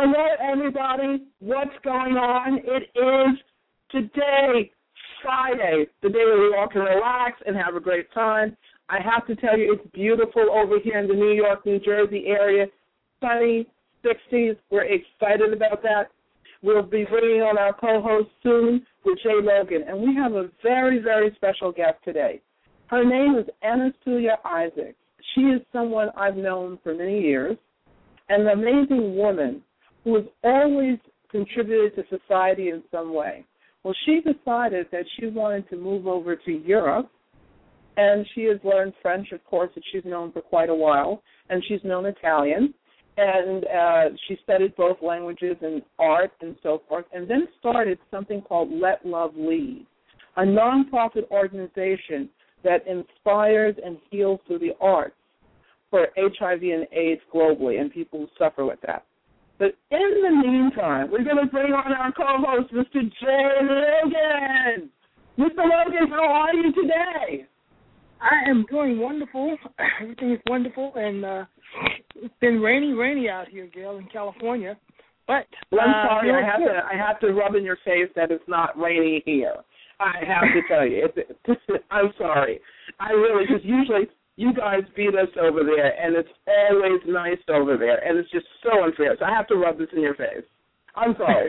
Hello, everybody. What's going on? It is today, Friday, the day where we all can relax and have a great time. I have to tell you, it's beautiful over here in the New York, New Jersey area. Sunny, 60s. We're excited about that. We'll be bringing on our co-host soon with Jaee Logan, and we have a very, very special guest today. Her name is Anasuya Isaacs. She is someone I've known for many years, an amazing woman who has always contributed to society in some way. Well, she decided that she wanted to move over to Europe, and she has learned French, of course, that she's known for quite a while, and she's known Italian, and uh, she studied both languages and art and so forth, and then started something called Let Love Lead, a nonprofit organization that inspires and heals through the arts for HIV and AIDS globally and people who suffer with that. But in the meantime, we're going to bring on our co-host, Mr. Jaee Logan. Mr. Logan, how are you today? I am doing wonderful. Everything is wonderful, and uh, it's been rainy, rainy out here, Gail, in California. But well, I'm uh, sorry, I have to I have to rub in your face that it's not rainy here. I have to tell you, it's, I'm sorry. I really just usually you guys beat us over there, and it's always nice over there, and it's just so unfair. So I have to rub this in your face. I'm sorry.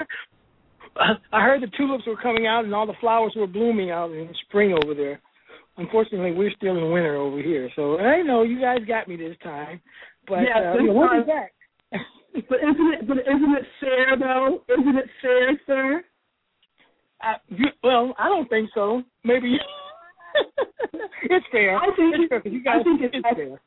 I heard the tulips were coming out and all the flowers were blooming out in spring over there. Unfortunately, we're still in winter over here, so I know you guys got me this time. But yes, uh, this time, back. but isn't it? But isn't it fair though? Isn't it fair, sir? Uh, you, well, I don't think so. Maybe it's fair. I think it's fair. You guys, I think it's, it's I, fair.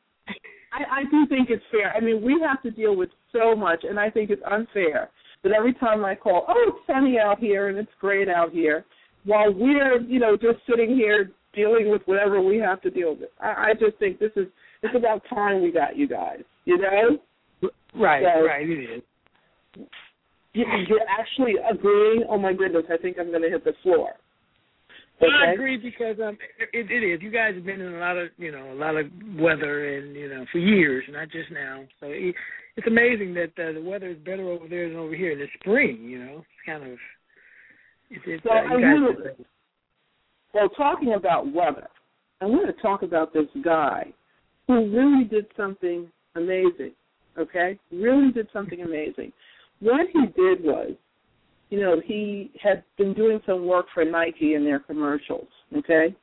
I, I do think it's fair. I mean, we have to deal with so much, and I think it's unfair that every time I call, oh, it's sunny out here and it's great out here, while we're, you know, just sitting here dealing with whatever we have to deal with. I, I just think this is it's about time we got you guys. You know? Right, so, right. It is. You, you're actually agreeing. Oh my goodness! I think I'm going to hit the floor. Okay. I agree because um, it, it is. You guys have been in a lot of you know a lot of weather and you know for years, not just now. So it, it's amazing that uh, the weather is better over there than over here in the spring. You know, it's kind of. It's, it's, well, uh, well, talking about weather, I want to talk about this guy who really did something amazing. Okay, really did something amazing. What he did was you know, he had been doing some work for Nike in their commercials, okay?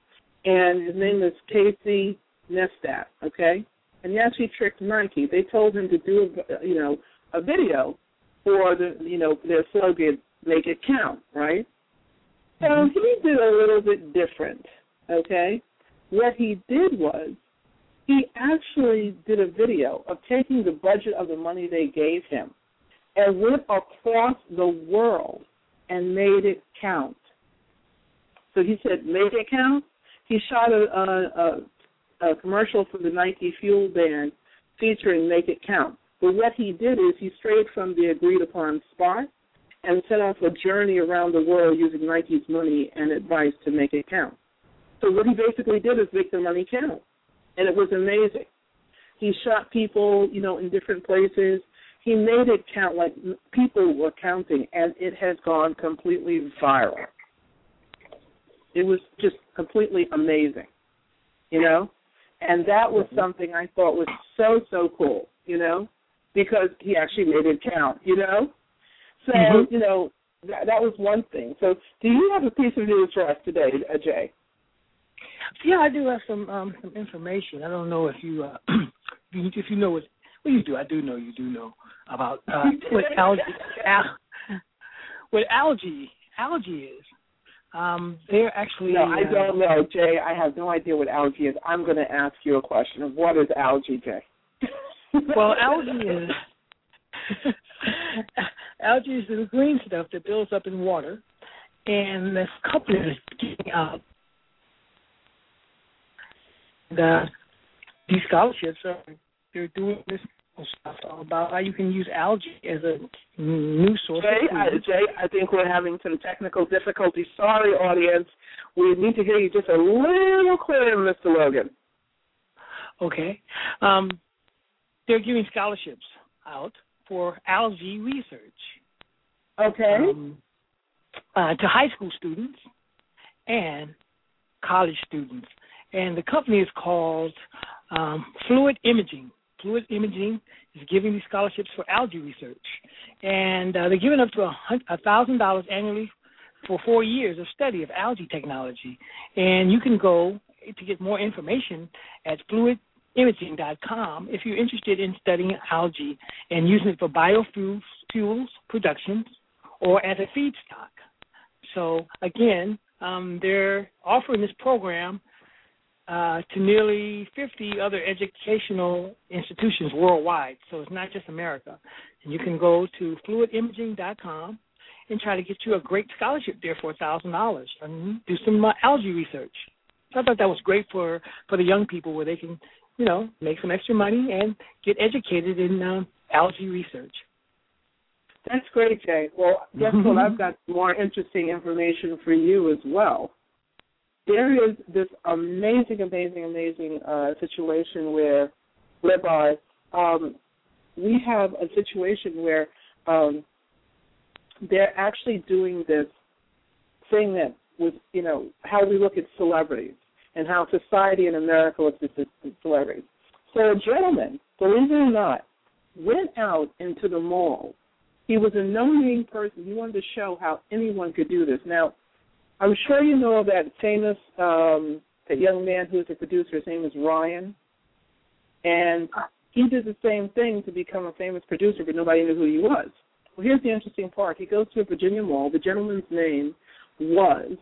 And his name is Casey Neistat, okay? And yes he actually tricked Nike. They told him to do, a, you know, a video for the, you know, their slogan, "Make It Count," right? So Mm-hmm. he did a little bit different, okay? What he did was he actually did a video of taking the budget of the money they gave him and went across the world and made it count. So he said, "Make it count." He shot a, a, a, a commercial for the Nike Fuel Band featuring "Make It Count." But what he did is he strayed from the agreed upon spot and set off a journey around the world using Nike's money and advice to make it count. So what he basically did is make the money count, and it was amazing. He shot people, you know, in different places he made it count like people were counting, and it has gone completely viral. It was just completely amazing, you know, and that was something I thought was so so cool, you know, because he actually made it count, you know. So mm-hmm. you know that, that was one thing. So do you have a piece of news for us today, uh, Jaee? Yeah, I do have some um, some information. I don't know if you uh, if you know what well, you do. I do know you do know about uh, what algae. Al- what algae algae is. Um, they're actually. No, I uh, don't know, Jaee. I have no idea what algae is. I'm going to ask you a question of what is algae, Jaee? Well, algae is algae is the green stuff that builds up in water, and this company is getting out. The these scholarships are they're doing this stuff about how you can use algae as a new source Jaee, of I. Jaee, I think we're having some technical difficulties. Sorry, audience. We need to hear you just a little clearer, Mr. Logan. Okay. Um, they're giving scholarships out for algae research Okay. um, uh, to high school students and college students. And the company is called um, Fluid Imaging. Fluid Imaging is giving these scholarships for algae research, and uh, they're giving up to a thousand dollars annually for four years of study of algae technology. And you can go to get more information at fluidimaging.com if you're interested in studying algae and using it for biofuels fuels productions or as a feedstock. So again, um, they're offering this program uh, to nearly 50 other educational institutions worldwide. So it's not just America. And you can go to fluidimaging.com and try to get you a great scholarship there for $1,000 and do some uh, algae research. So I thought that was great for, for the young people where they can, you know, make some extra money and get educated in uh, algae research. That's great, Jaee. Well, guess what? I've got more interesting information for you as well. There is this amazing, amazing, amazing uh, situation where, whereby um, we have a situation where um, they're actually doing this thing that was, you know, how we look at celebrities and how society in America looks at celebrities. So a gentleman, believe it or not, went out into the mall he was a no-name person. He wanted to show how anyone could do this. Now, I'm sure you know that famous um, that young man who's a producer. His name is Ryan, and he did the same thing to become a famous producer, but nobody knew who he was. Well, here's the interesting part. He goes to a Virginia mall. The gentleman's name was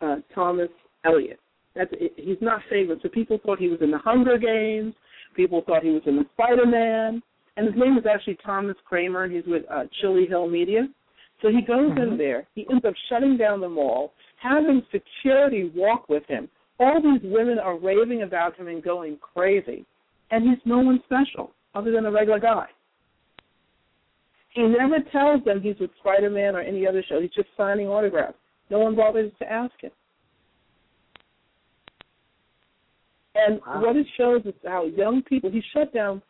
uh, Thomas Elliott. That's he's not famous, so people thought he was in the Hunger Games. People thought he was in the Spider-Man and his name is actually Thomas Kramer. He's with uh, Chili Hill Media. So he goes Mm-hmm. in there. He ends up shutting down the mall, having security walk with him. All these women are raving about him and going crazy, and he's no one special other than a regular guy. He never tells them he's with Spider Man or any other show. He's just signing autographs. No one bothers to ask him. And Wow. what it shows is how young people. He shut down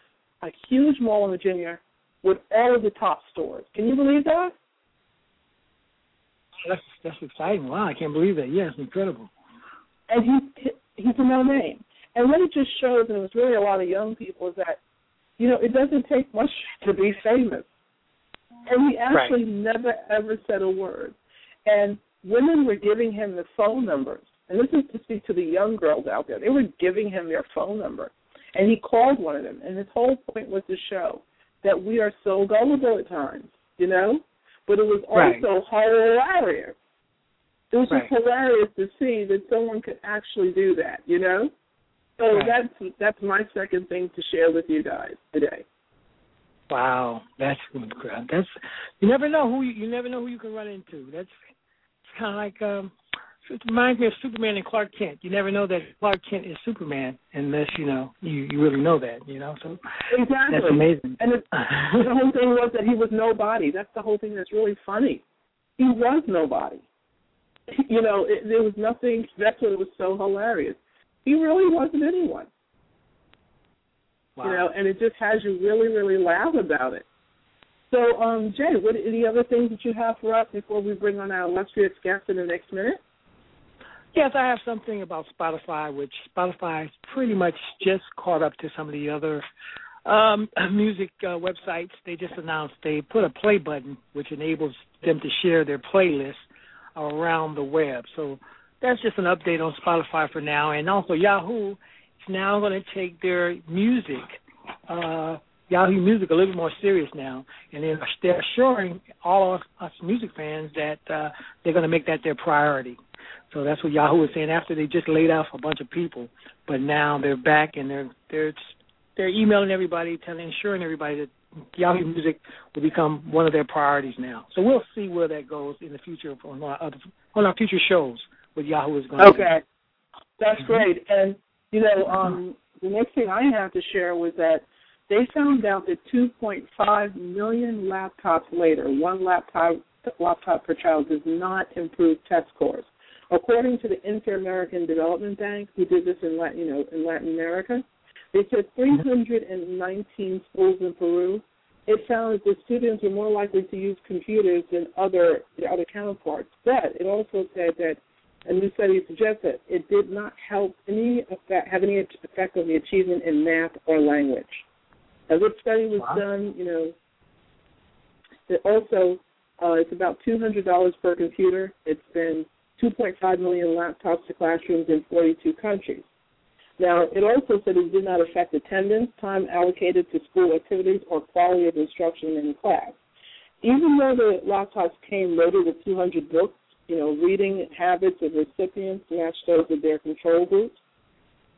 a huge mall in Virginia with all of the top stores. Can you believe that? That's that's exciting. Wow, I can't believe that. Yes, incredible. And he he's a no name. And what it just shows, and it was really a lot of young people, is that you know it doesn't take much to be famous. And he actually never ever said a word. And women were giving him the phone numbers. And this is to speak to the young girls out there. They were giving him their phone number. And he called one of them. And his whole point was to show that we are so gullible at times, you know? But it was Right. also hilarious. It was just hilarious to see that someone could actually do that, you know? So Right. that's that's my second thing to share with you guys today. Wow, that's incredible. That's you never know who you, you never know who you can run into. That's it's kind of like um, it reminds me of Superman and Clark Kent. You never know that Clark Kent is Superman unless you know you you really know that. You know, so Exactly. that's amazing. And it, the whole thing was that he was nobody. That's the whole thing that's really funny. He was nobody. You know, it, there was nothing. That's what was so hilarious. He really wasn't anyone. wow. You know, and it just has you really, really laugh about it. So, um, Jay, what any other things that you have for us before we bring on our illustrious guest in the next minute? Yes, I have something about Spotify, which Spotify pretty much just caught up to some of the other um, music uh, websites. They just announced they put a play button, which enables them to share their playlist around the web. So that's just an update on Spotify for now. And also Yahoo is now going to take their music uh, Yahoo Music a little bit more serious now, and they're assuring all of us music fans that uh, they're going to make that their priority. So that's what Yahoo is saying after they just laid off a bunch of people, but now they're back and they're they're they're emailing everybody, telling, assuring everybody that Yahoo Music will become one of their priorities now. So we'll see where that goes in the future on our other, on our future shows. What Yahoo is going to okay. That's mm-hmm. great. And you know, um, the next thing I have to share was that they found out that 2.5 million laptops later, one laptop laptop per child does not improve test scores. According to the Inter-American Development Bank, who did this in Latin, you know, in Latin America, they said 319 schools in Peru. It found that the students were more likely to use computers than other their other counterparts. But it also said that a new study suggests that it did not help any effect, have any effect on the achievement in math or language. As this study was wow. done, you know, it also uh, it's about two hundred dollars per computer. It's been 2.5 million laptops to classrooms in 42 countries. Now, it also said it did not affect attendance, time allocated to school activities, or quality of instruction in class. Even though the laptops came loaded with 200 books, you know, reading habits of recipients matched those of their control groups.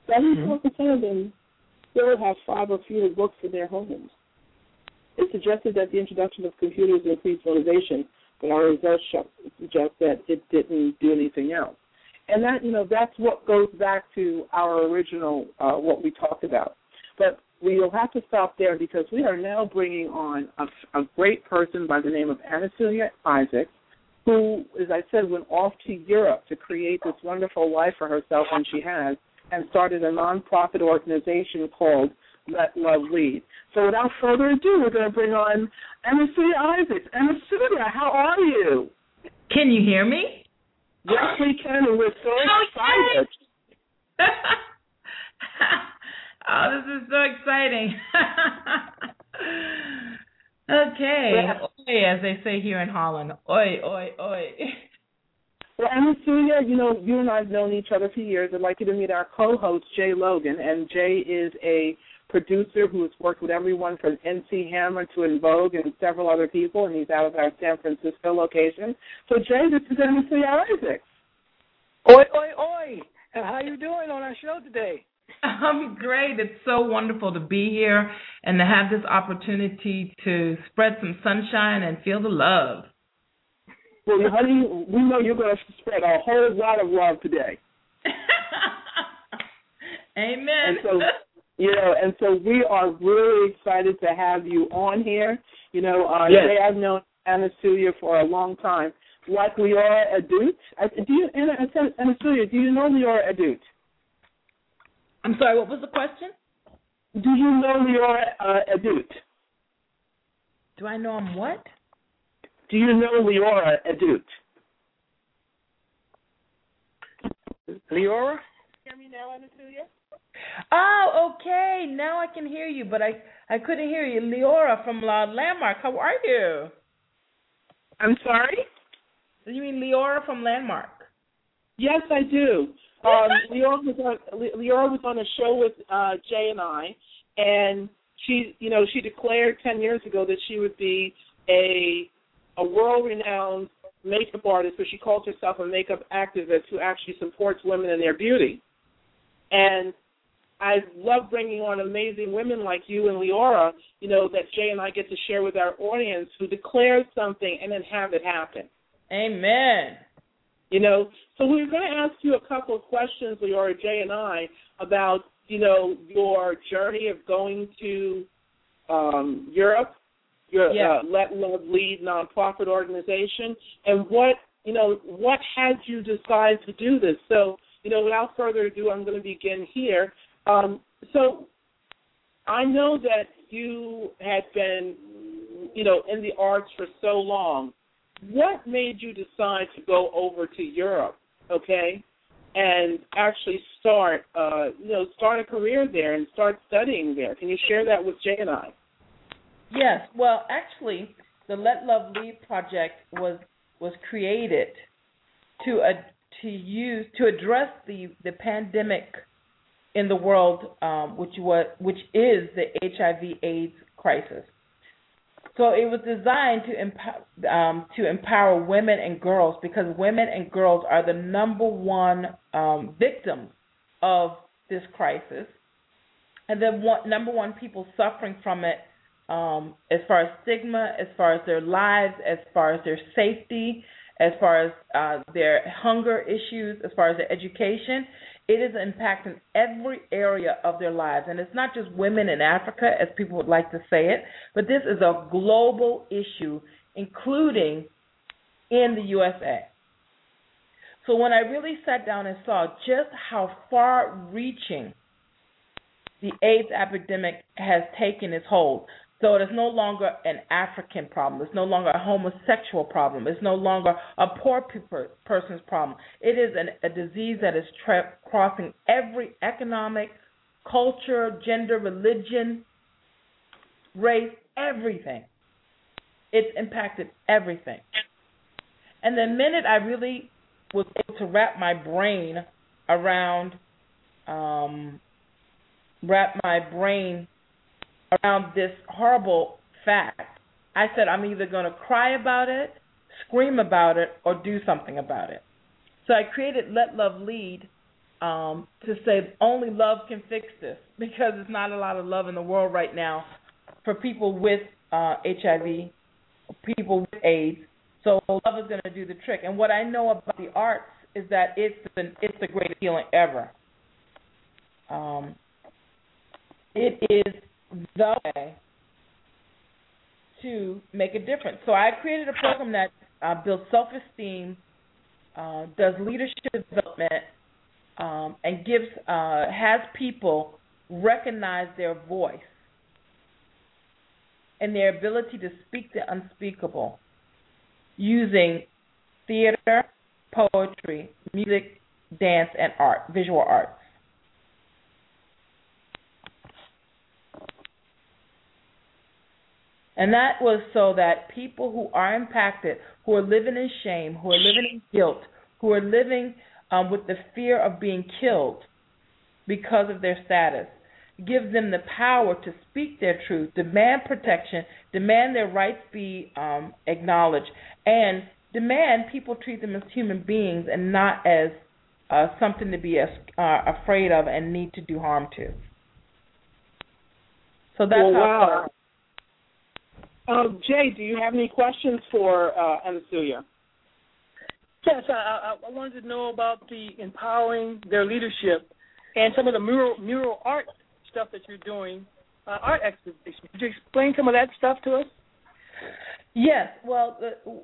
74% mm-hmm. of them still have five or fewer books in their homes. It suggested that the introduction of computers increased motivation, but our results suggest that it didn't do anything else. And that, you know, that's what goes back to our original, uh, what we talked about. But we'll have to stop there because we are now bringing on a, a great person by the name of Anasuya Isaacs, who, as I said, went off to Europe to create this wonderful life for herself, and she has, and started a nonprofit organization called Let Love Lead. So without further ado, we're going to bring on Anasuya Isaacs. Anasuya, how are you? Can you hear me? Yes, we can, and we're so oh, excited. oh, this is so exciting. Okay. Oi, as they say here in Holland. Oi, oi, oi. Well, Anasuya, you know, you and I have known each other for years. I'd like you to meet our co-host, Jaee Logan. And Jaee is a producer who has worked with everyone from MC Hammer to En Vogue and several other people, and he's out of our San Francisco location. So, Jaee, this is Anasuya Isaacs. Oi, oi, oi. And how you doing on our show today? I'm great. It's so wonderful to be here and to have this opportunity to spread some sunshine and feel the love. Well, honey, we know you're going to spread a whole lot of love today. Amen. And so, you know, and so we are really excited to have you on here. You know, uh, yes. I've known Anasuya for a long time. Like Leora Adut. Do you, Anasuya, do you know Leora Adut? I'm sorry, what was the question? Do you know Leora uh, Adut? Do I know him what? Do you know Leora Adut? Leora? Hear me now, Anasuya? Oh, okay. Now I can hear you, but I I couldn't hear you. Leora from La Landmark. How are you? I'm sorry. You mean Leora from Landmark? Yes, I do. Um, Leora was on Leora was on a show with uh, Jaee and I, and she, you know, she declared ten years ago that she would be a a world-renowned makeup artist, but she calls herself a makeup activist who actually supports women in their beauty. And I love bringing on amazing women like you and Leora, you know, that Jaee and I get to share with our audience who declare something and then have it happen. Amen. You know, so we are going to ask you a couple of questions, Leora, Jaee and I, about you know your journey of going to um, Europe, your yeah. uh, Let Love Lead nonprofit organization, and what you know what had you decide to do this. So you know, without further ado, I'm going to begin here. Um, so I know that you had been you know in the arts for so long what made you decide to go over to Europe, okay, and actually start, uh, you know, start a career there and start studying there? Can you share that with Jaee and I? Yes. Well, actually, the Let Love Lead project was was created to uh, to use to address the the pandemic in the world, um, which was which is the HIV/AIDS crisis. So it was designed to empower, um, to empower women and girls because women and girls are the number one um, victims of this crisis, and the one, number one people suffering from it um, as far as stigma, as far as their lives, as far as their safety, as far as uh, their hunger issues, as far as their education. It is impacting every area of their lives. And it's not just women in Africa, as people would like to say it, but this is a global issue, including in the USA. So when I really sat down and saw just how far reaching the AIDS epidemic has taken its hold, so it is no longer an African problem. It's no longer a homosexual problem. It's no longer a poor person's problem. It is an, a disease that is tra- crossing every economic, culture, gender, religion, race, everything. It's impacted everything. And the minute I really was able to wrap my brain around, um, wrap my brain around this horrible fact, I said I'm either going to cry about it, scream about it, or do something about it. So I created Let Love Lead um, to say only love can fix this because there's not a lot of love in the world right now for people with uh, HIV, people with AIDS. So love is going to do the trick. And what I know about the arts is that it's the, it's the greatest healing ever. Um, it is the way to make a difference. So I created a program that uh, builds self-esteem, uh, does leadership development, um, and gives uh, has people recognize their voice and their ability to speak the unspeakable using theater, poetry, music, dance, and art, visual arts. And that was so that people who are impacted, who are living in shame, who are living in guilt, who are living um, with the fear of being killed because of their status, give them the power to speak their truth, demand protection, demand their rights be um, acknowledged, and demand people treat them as human beings and not as uh, something to be as, uh, afraid of and need to do harm to. So that's well, how. Wow. Uh, Jaee, do you have any questions for uh, Anasuya? Yes, I, I, I wanted to know about the empowering their leadership and some of the mural mural art stuff that you're doing, uh, art exhibition. Could you explain some of that stuff to us? Yes. Well, the,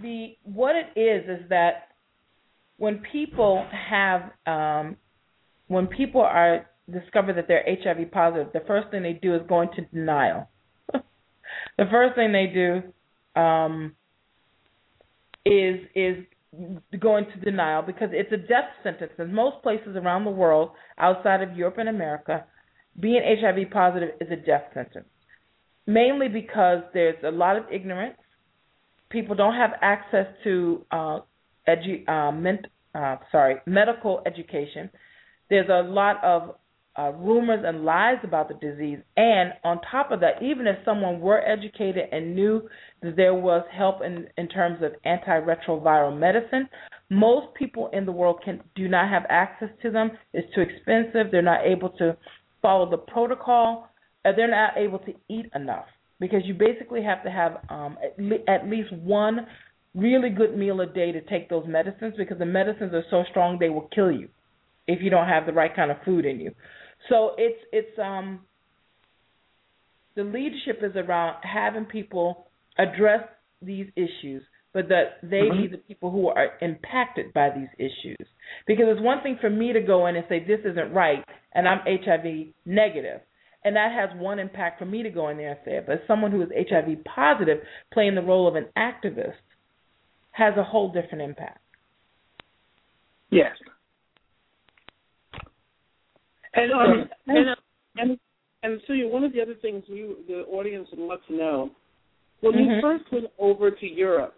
the what it is is that when people have um, when people are discover that they're HIV positive, the first thing they do is go into denial the first thing they do um, is is go into denial because it's a death sentence in most places around the world outside of Europe and America. Being HIV positive is a death sentence, mainly because there's a lot of ignorance. People don't have access to uh, edu- uh, ment- uh, sorry medical education. There's a lot of uh, rumors and lies about the disease. And on top of that, even if someone were educated and knew that there was help in, in terms of antiretroviral medicine, most people in the world can do not have access to them. It's too expensive. They're not able to follow the protocol. They're not able to eat enough because you basically have to have um, at, le- at least one really good meal a day to take those medicines because the medicines are so strong they will kill you if you don't have the right kind of food in you. So it's it's um the leadership is around having people address these issues, but that they mm-hmm. be the people who are impacted by these issues. Because it's one thing for me to go in and say this isn't right, and I'm HIV negative, and that has one impact for me to go in there and say it. But someone who is HIV positive, playing the role of an activist, has a whole different impact. Yes. And um, and, and and so one of the other things we the audience would love to know when mm-hmm. you first went over to Europe,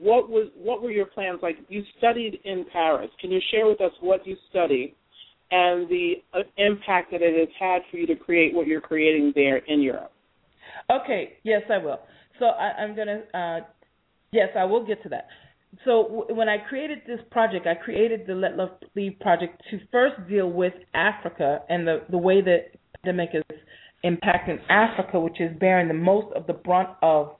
what was what were your plans like? You studied in Paris. Can you share with us what you studied and the uh, impact that it has had for you to create what you're creating there in Europe? Okay, yes, I will. So I, I'm gonna, uh, yes, I will get to that. So when I created this project, I created the Let Love Lead project to first deal with Africa and the the way that the pandemic is impacting Africa, which is bearing the most of the brunt of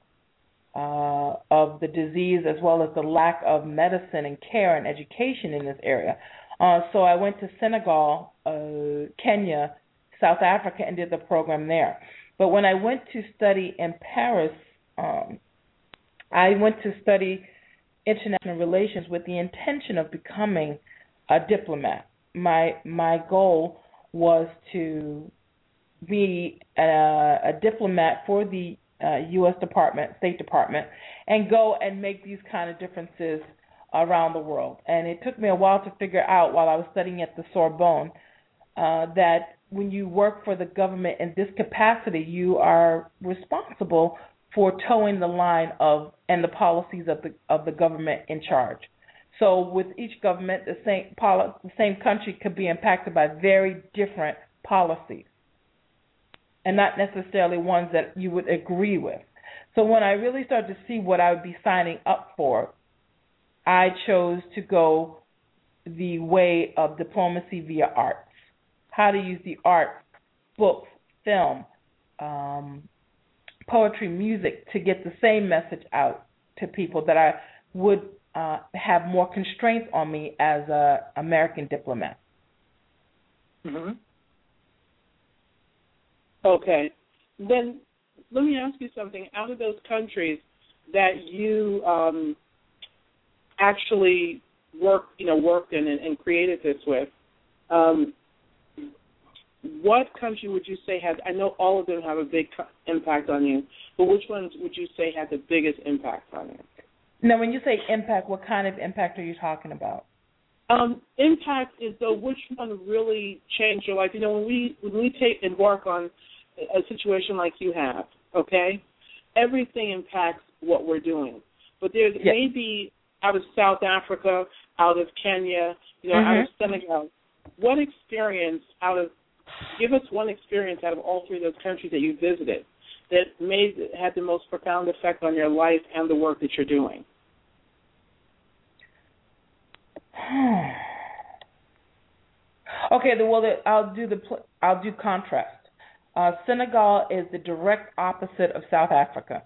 uh, of the disease, as well as the lack of medicine and care and education in this area. Uh, so I went to Senegal, uh, Kenya, South Africa, and did the program there. But when I went to study in Paris, um, I went to study international relations with the intention of becoming a diplomat. My my goal was to be a, a diplomat for the uh, U.S. Department, State Department, and go and make these kind of differences around the world. And it took me a while to figure out while I was studying at the Sorbonne uh, that when you work for the government in this capacity, you are responsible for toeing the line of and the policies of the of the government in charge. So with each government, the same poli- the same country could be impacted by very different policies, and not necessarily ones that you would agree with. So when I really started to see what I would be signing up for, I chose to go the way of diplomacy via arts. How to use the arts, books, film, um, poetry, music to get the same message out to people that I would uh, have more constraints on me as a American diplomat. Mm-hmm. Okay, then let me ask you something. Out of those countries that you um, actually worked, you know, worked in and, and created this with, um, what country would you say has? I know all of them have a big impact on you, but which ones would you say had the biggest impact on you? Now, when you say impact, what kind of impact are you talking about? Um, impact is though which one really changed your life. You know, when we when we take embark on a situation like you have, okay, everything impacts what we're doing. But there's Yeah. maybe out of South Africa, out of Kenya, you know, out of Senegal. What experience out of give us one experience out of all three of those countries that you visited that made had the most profound effect on your life and the work that you're doing. okay, the, well, the, I'll do the I'll do contrast. Uh, Senegal is the direct opposite of South Africa.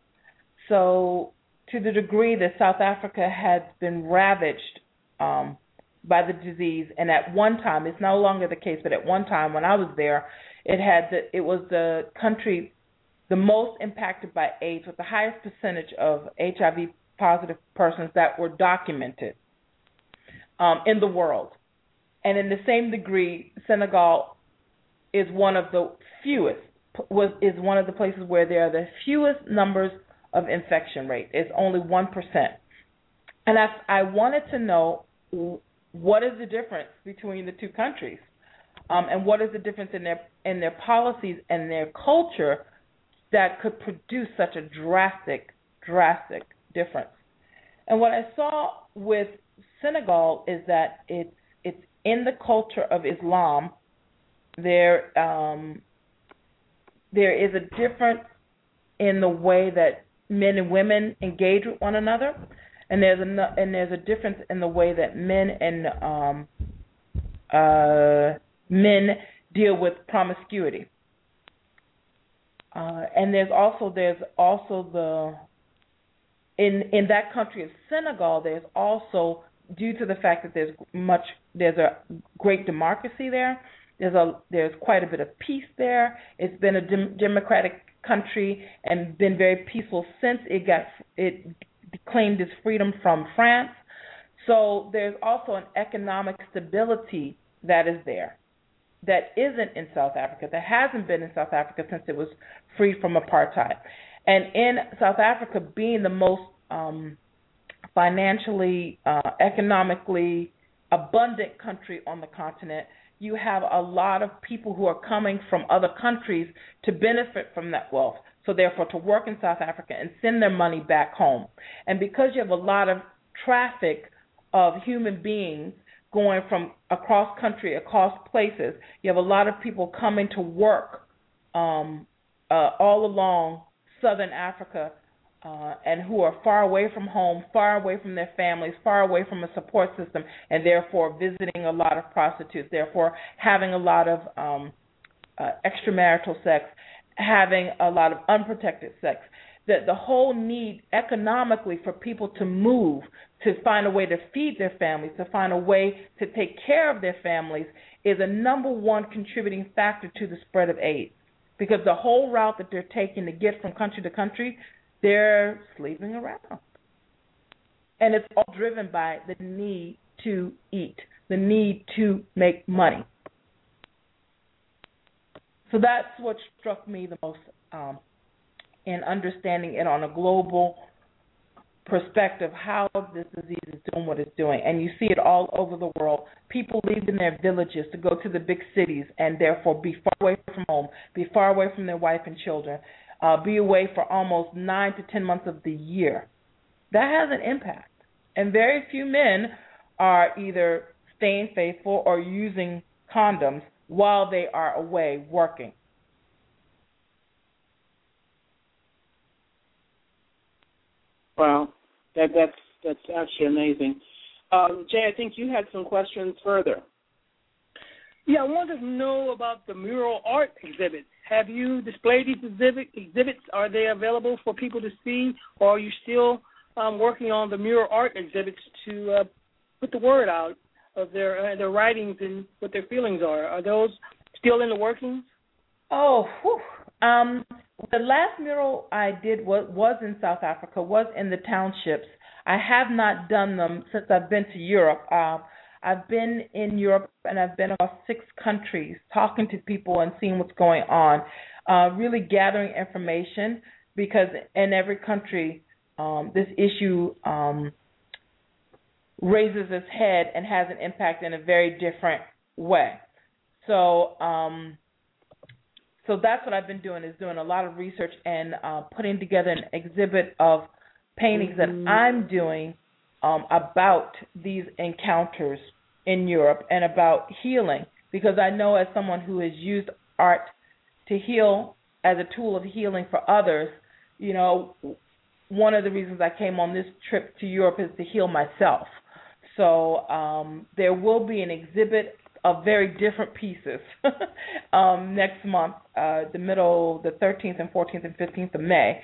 So, to the degree that South Africa had been ravaged um, by the disease, and at one time, it's no longer the case, but at one time when I was there, it had the, it was the country the most impacted by AIDS, with the highest percentage of HIV positive persons that were documented um, in the world. And in the same degree, Senegal is one of the fewest was is one of the places where there are the fewest numbers of infection rate. It's only one percent. And I, I wanted to know what is the difference between the two countries, um, and what is the difference in their in their policies and their culture that could produce such a drastic, drastic difference. And what I saw with Senegal is that it's it's in the culture of Islam. There um, there is a difference in the way that men and women engage with one another, and there's a and there's a difference in the way that men and um, uh, men deal with promiscuity. Uh, and there's also there's also the in in that country of Senegal there's also due to the fact that there's much there's a great democracy there there's a there's quite a bit of peace there it's been a dem- democratic country and been very peaceful since it got it claimed its freedom from France so there's also an economic stability that is there that isn't in South Africa, that hasn't been in South Africa since it was freed from apartheid. And in South Africa, being the most um, financially, uh, economically abundant country on the continent, you have a lot of people who are coming from other countries to benefit from that wealth. So, therefore, to work in South Africa and send their money back home. And because you have a lot of traffic of human beings going from across country, across places. You have a lot of people coming to work um, uh, all along southern Africa uh, and who are far away from home, far away from their families, far away from a support system, and therefore visiting a lot of prostitutes, therefore having a lot of um, uh, extramarital sex, having a lot of unprotected sex. That the whole need economically for people to move, to find a way to feed their families, to find a way to take care of their families, is a number one contributing factor to the spread of AIDS. Because the whole route that they're taking to get from country to country they're sleeping around. And it's all driven by the need to eat, the need to make money. So that's what struck me the most um, in understanding it on a global perspective how this disease is doing what it's doing. And you see it all over the world. People leaving their villages to go to the big cities and therefore be far away from home, be far away from their wife and children uh, be away for almost nine to ten months of the year. That has an impact. And very few men are either staying faithful or using condoms while they are away working. Wow, that that's that's actually amazing. Um, Jaee, I think you had some questions further. Yeah, I wanted to know about the mural art exhibit. Have you displayed these exhibit, exhibits? Are they available for people to see, or are you still um, working on the mural art exhibits to uh, put the word out of their uh, their writings and what their feelings are? Are those still in the workings? Oh, whew. um, the last mural I did was was in South Africa, was in the townships. I have not done them since I've been to Europe. Uh, I've been in Europe and I've been across six countries talking to people and seeing what's going on, uh, really gathering information because in every country um, this issue um, raises its head and has an impact in a very different way. So, um, so that's what I've been doing is doing a lot of research and uh, putting together an exhibit of paintings that mm-hmm. I'm doing um, about these encounters in Europe and about healing because I know as someone who has used art to heal as a tool of healing for others, you know, one of the reasons I came on this trip to Europe is to heal myself. So um, there will be an exhibit of very different pieces um, next month, uh, the middle, the 13th and 14th and 15th of May.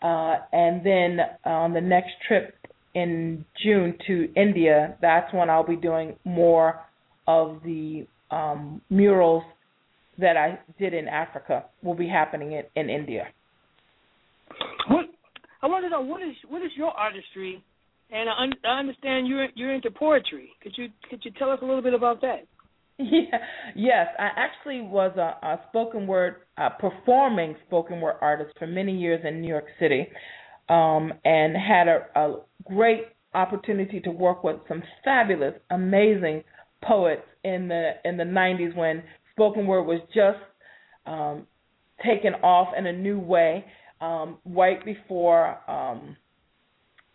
Uh, and then on the next trip in June to India, that's when I'll be doing more of the um, murals that I did in Africa will be happening in, in India. What I want to know what is what is your artistry, and I, un, I understand you're you're into poetry. Could you could you tell us a little bit about that? Yeah, yes, I actually was a, a spoken word performing spoken word artist for many years in New York City um, and had a, a great opportunity to work with some fabulous, amazing poets in the in the 90s when spoken word was just um, taken off in a new way, um, right before um,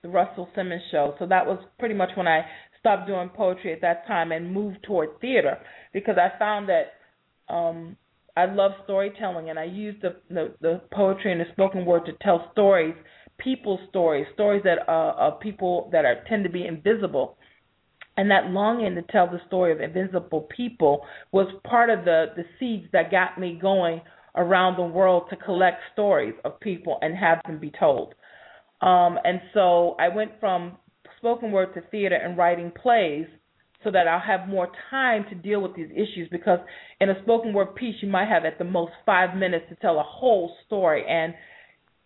the Russell Simmons show. So that was pretty much when I stopped doing poetry at that time and moved toward theater because I found that um, I love storytelling and I used the, the the poetry and the spoken word to tell stories people's stories, stories that uh, of people that are tend to be invisible. And that longing to tell the story of invisible people was part of the the seeds that got me going around the world to collect stories of people and have them be told. Um, and so I went from spoken word to theater and writing plays so that I'll have more time to deal with these issues because in a spoken word piece you might have at the most five minutes to tell a whole story and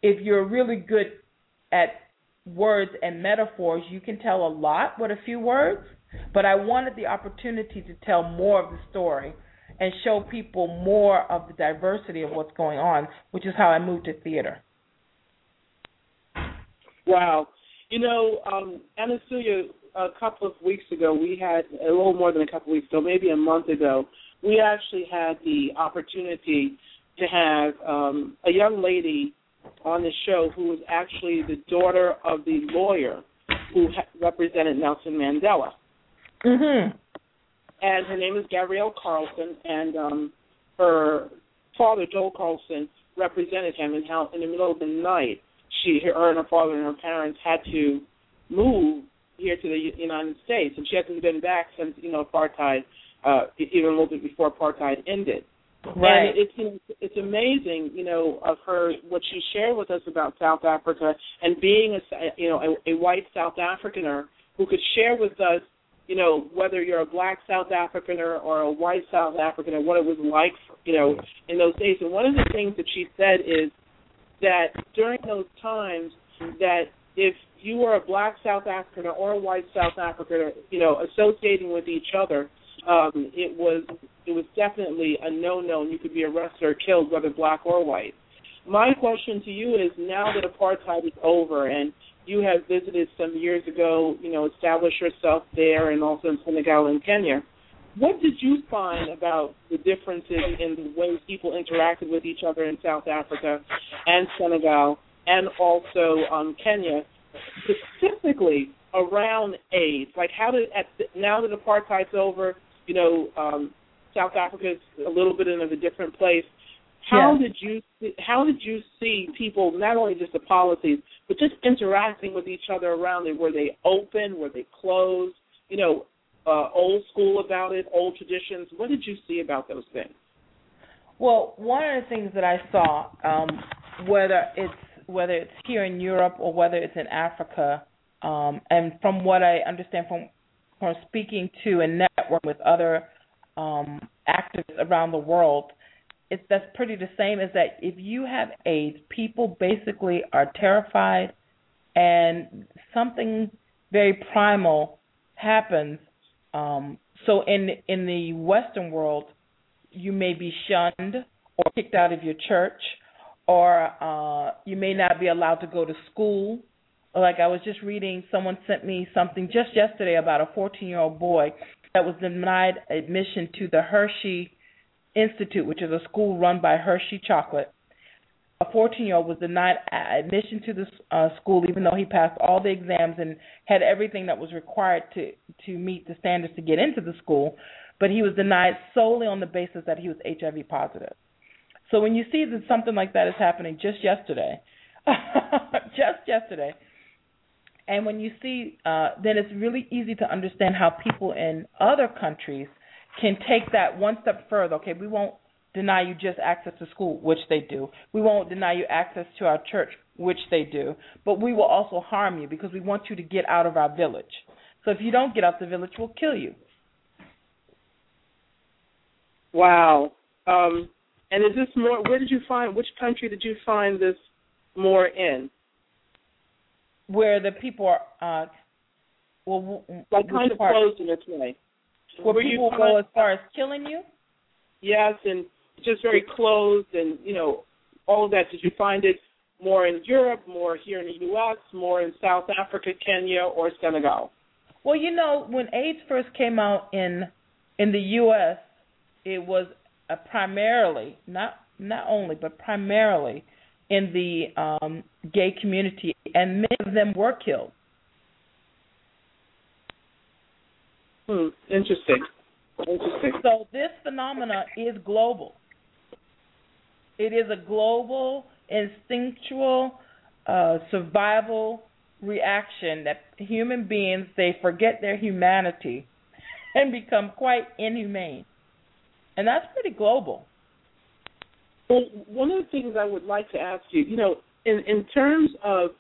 if you're really good at words and metaphors, you can tell a lot with a few words. But I wanted the opportunity to tell more of the story and show people more of the diversity of what's going on, which is how I moved to theater. Wow. You know, um, Celia, a couple of weeks ago, we had a little more than a couple of weeks ago, maybe a month ago, we actually had the opportunity to have um, a young lady on the show who was actually the daughter of the lawyer who ha- represented Nelson Mandela. Mm-hmm. And her name is Gabrielle Carlson, and um, her father, Joel Carlson, represented him, how in the middle of the night, she, her, and her father and her parents had to move here to the United States, and she hasn't been back since you know apartheid, uh, even a little bit before apartheid ended. Right. And it's it's amazing, you know, of her what she shared with us about South Africa and being a you know a, a white South Afrikaner who could share with us, you know, whether you're a black South Afrikaner or a white South Afrikaner, what it was like, you know, in those days. And one of the things that she said is that during those times that if you were a black South African or a white South African, you know, associating with each other, um, it was it was definitely a no-no, and you could be arrested or killed, whether black or white. My question to you is: Now that apartheid is over, and you have visited some years ago, you know, established yourself there, and also in Senegal and Kenya. What did you find about the differences in the way people interacted with each other in South Africa and Senegal, and also um, Kenya, specifically around AIDS? Like, how did at the, now that apartheid's over, you know, um, South Africa is a little bit in a different place. How Yeah. did you how did you see people not only just the policies, but just interacting with each other around it? Were they open? Were they closed? You know, uh, old school about it, old traditions. What did you see about those things? Well, one of the things that I saw, um, whether it's whether it's here in Europe or whether it's in Africa, um, and from what I understand from from speaking to and network with other um, activists around the world, it's that's pretty the same. Is that if you have AIDS, people basically are terrified, and something very primal happens. Um, so in in the Western world, you may be shunned or kicked out of your church, or uh, you may not be allowed to go to school. Like I was just reading, someone sent me something just yesterday about a 14 year old boy that was denied admission to the Hershey Institute, which is a school run by Hershey Chocolate. A 14 year old was denied admission to the uh, school even though he passed all the exams and had everything that was required to to meet the standards to get into the school, but he was denied solely on the basis that he was HIV positive. So when you see that something like that is happening just yesterday, just yesterday, and when you see, uh, then it's really easy to understand how people in other countries can take that one step further. Okay, we won't deny you just access to school, which they do. We won't deny you access to our church, which they do. But we will also harm you because we want you to get out of our village. So if you don't get out the village, we'll kill you. Wow. Um, and is this more? Where did you find? Which country did you find this more in? Where the people are, uh, well, Like kind of part? closed in its way. Where Were people go as far as killing you? Yes, and just very closed, and you know all of that. Did you find it more in Europe, more here in the U.S., more in South Africa, Kenya, or Senegal? Well, you know, when AIDS first came out in in the U.S., it was uh, primarily not not only but primarily in the um, gay community, and many of them were killed. Hmm. Interesting. Interesting. So this phenomena is global. It is a global, instinctual, uh, survival reaction that human beings they forget their humanity and become quite inhumane, and that's pretty global. Well, one of the things I would like to ask you, you know, in in terms of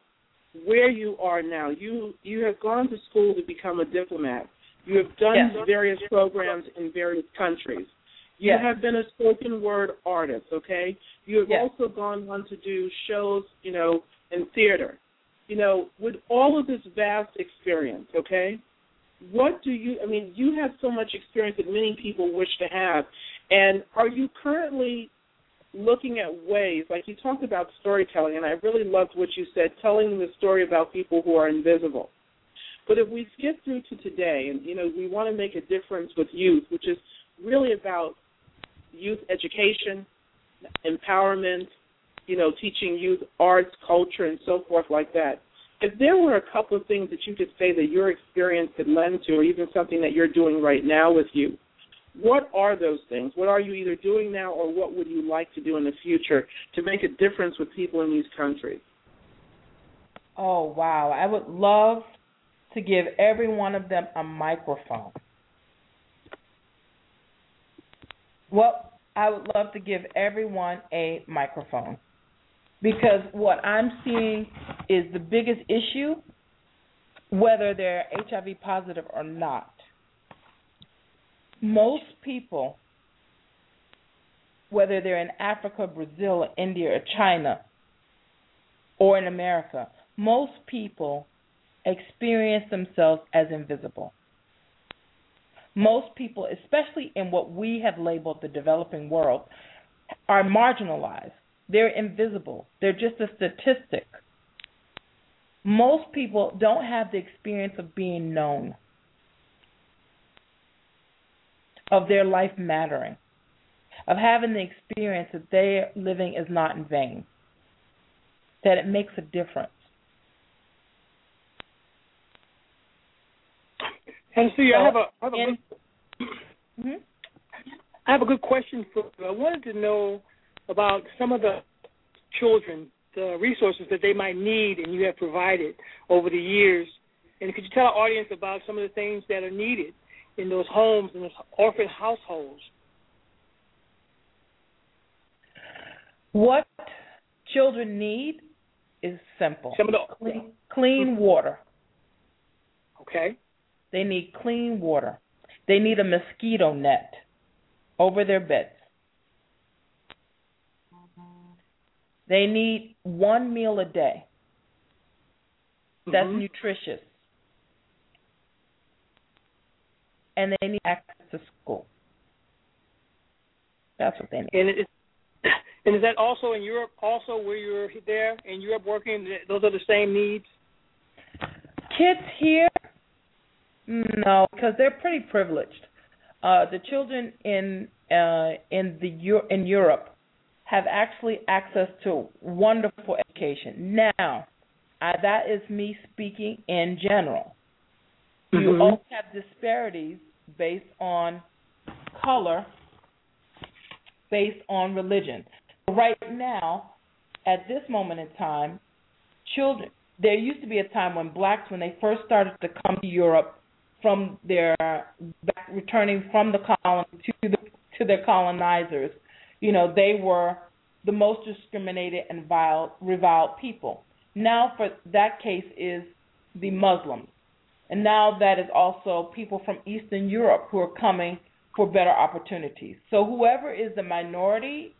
where you are now, you you have gone to school to become a diplomat. You have done Yes. various programs in various countries. You have been a spoken word artist, okay? You have Yes. also gone on to do shows, you know, in theater. You know, with all of this vast experience, okay? What do you I mean, you have so much experience that many people wish to have. And are you currently looking at ways like you talked about storytelling and I really loved what you said, telling the story about people who are invisible. But if we skip through to today and you know, we want to make a difference with youth, which is really about youth education, empowerment, you know, teaching youth arts, culture and so forth like that. If there were a couple of things that you could say that your experience could lend to or even something that you're doing right now with youth, What are those things? What are you either doing now or what would you like to do in the future to make a difference with people in these countries? Oh, wow. I would love to give every one of them a microphone. Well, I would love to give everyone a microphone because what I'm seeing is the biggest issue, whether they're HIV positive or not. Most people, whether they're in Africa, Brazil, India, or China, or in America, most people experience themselves as invisible. Most people, especially in what we have labeled the developing world, are marginalized. They're invisible. They're just a statistic. Most people don't have the experience of being known, of their life mattering, of having the experience that their living is not in vain, that it makes a difference. And see, So, I have a, I have a in- good, Mhm. I have a good question for you. I wanted to know about some of the children, the resources that they might need, and you have provided over the years. And could you tell our audience about some of the things that are needed in those homes and those orphan households? What children need is simple. Some of the Clean, clean water. okay, They need clean water. They need a mosquito net over their beds. They need one meal a day that's Mhm. nutritious. And they need access to school. That's what they need. and it, and is that also in Europe? Also, where you're there in Europe working, those are the same needs. Kids here, no, because they're pretty privileged. Uh, the children in uh, in the in Europe have actually access to wonderful education. Now, uh, that is me speaking in general. You Mhm. also have disparities based on color, based on religion. Right now, at this moment in time, children. There used to be a time when blacks, when they first started to come to Europe from their back, returning from the colony to the to their colonizers, you know, they were the most discriminated and vile, reviled people. Now, for that case, is the Muslims, and now that is also people from Eastern Europe who are coming for better opportunities. So whoever is the minority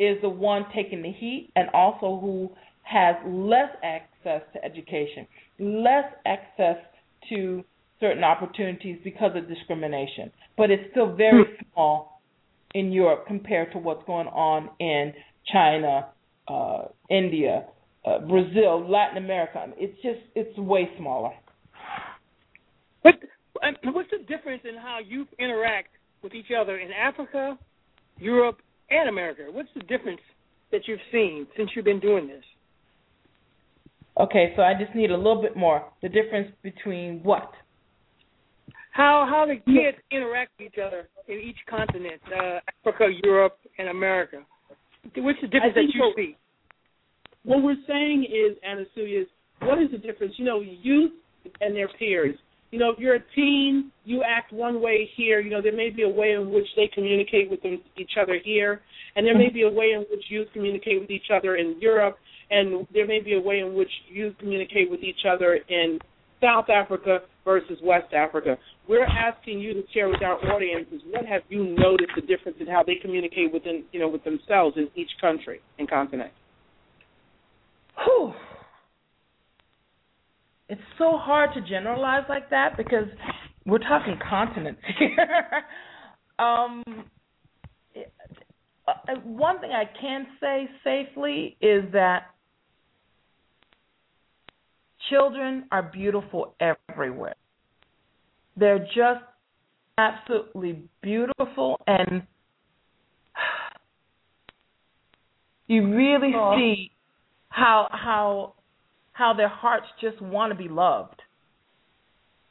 is the one taking the heat, and also who has less access to education, less access to certain opportunities because of discrimination. But it's still very small in Europe compared to what's going on in China, uh, India, uh, Brazil, Latin America. It's just it's way smaller. And what's the difference in how you interact with each other in Africa, Europe, and America? What's the difference that you've seen since you've been doing this? Okay, so I just need a little bit more. The difference between what? How how the kids interact with each other in each continent, uh, Africa, Europe, and America. What's the difference that you so. see? What we're saying is, Anasuya, is what is the difference? You know, youth and their peers. You know, if you're a teen, you act one way here. You know, there may be a way in which they communicate with them, each other here, and there may be a way in which youth communicate with each other in Europe, and there may be a way in which youth communicate with each other in South Africa versus West Africa. We're asking you to share with our audiences what have you noticed the difference in how they communicate within, you know, with themselves in each country and continent. Whew. It's so hard to generalize like that because we're talking continents here. um, uh, one thing I can say safely is that children are beautiful everywhere. They're just absolutely beautiful, and you really see how how how their hearts just want to be loved.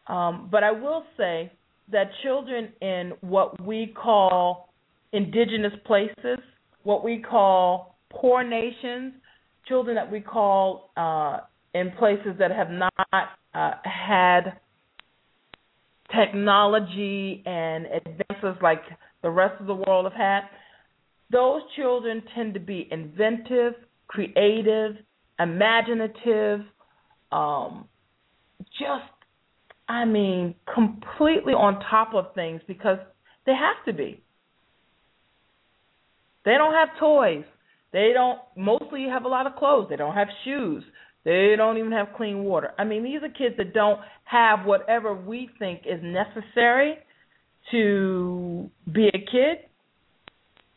Um, but I will say that children in what we call indigenous places, what we call poor nations, children that we call uh, in places that have not uh, had technology and advances like the rest of the world have had, those children tend to be inventive, creative, imaginative, um, just, I mean, completely on top of things because they have to be. They don't have toys. They don't mostly have a lot of clothes. They don't have shoes. They don't even have clean water. I mean, these are kids that don't have whatever we think is necessary to be a kid,